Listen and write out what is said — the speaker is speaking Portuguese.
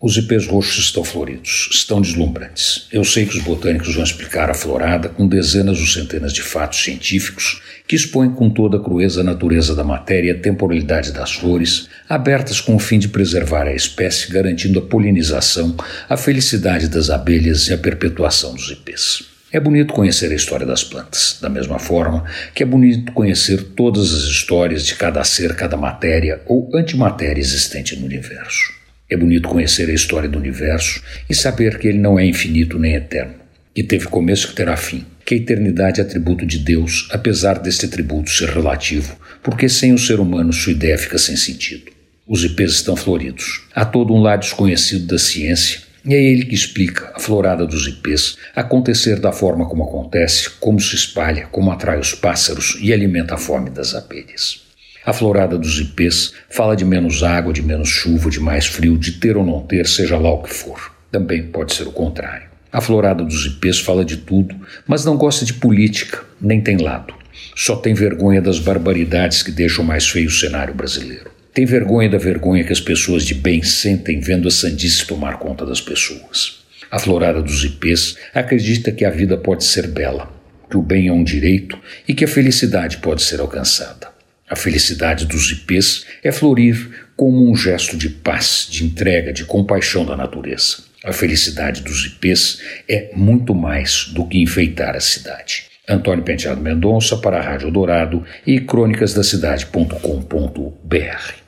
Os ipês roxos estão floridos, estão deslumbrantes. Eu sei que os botânicos vão explicar a florada com dezenas ou centenas de fatos científicos que expõem com toda a crueza a natureza da matéria e a temporalidade das flores, abertas com o fim de preservar a espécie, garantindo a polinização, a felicidade das abelhas e a perpetuação dos ipês. É bonito conhecer a história das plantas, da mesma forma que é bonito conhecer todas as histórias de cada ser, cada matéria ou antimatéria existente no universo. É bonito conhecer a história do universo e saber que ele não é infinito nem eterno, que teve começo que terá fim, que a eternidade é atributo de Deus, apesar deste atributo ser relativo, porque sem o ser humano sua ideia fica sem sentido. Os ipês estão floridos. Há todo um lado desconhecido da ciência e é ele que explica a florada dos ipês acontecer da forma como acontece, como se espalha, como atrai os pássaros e alimenta a fome das abelhas. A florada dos ipês fala de menos água, de menos chuva, de mais frio, de ter ou não ter, seja lá o que for. Também pode ser o contrário. A florada dos ipês fala de tudo, mas não gosta de política, nem tem lado. Só tem vergonha das barbaridades que deixam mais feio o cenário brasileiro. Tem vergonha da vergonha que as pessoas de bem sentem vendo a sandice tomar conta das pessoas. A florada dos ipês acredita que a vida pode ser bela, que o bem é um direito e que a felicidade pode ser alcançada. A felicidade dos ipês é florir como um gesto de paz, de entrega, de compaixão da natureza. A felicidade dos ipês é muito mais do que enfeitar a cidade. Antônio Penteado Mendonça para a Rádio Dourado e crônicasdacidade.com.br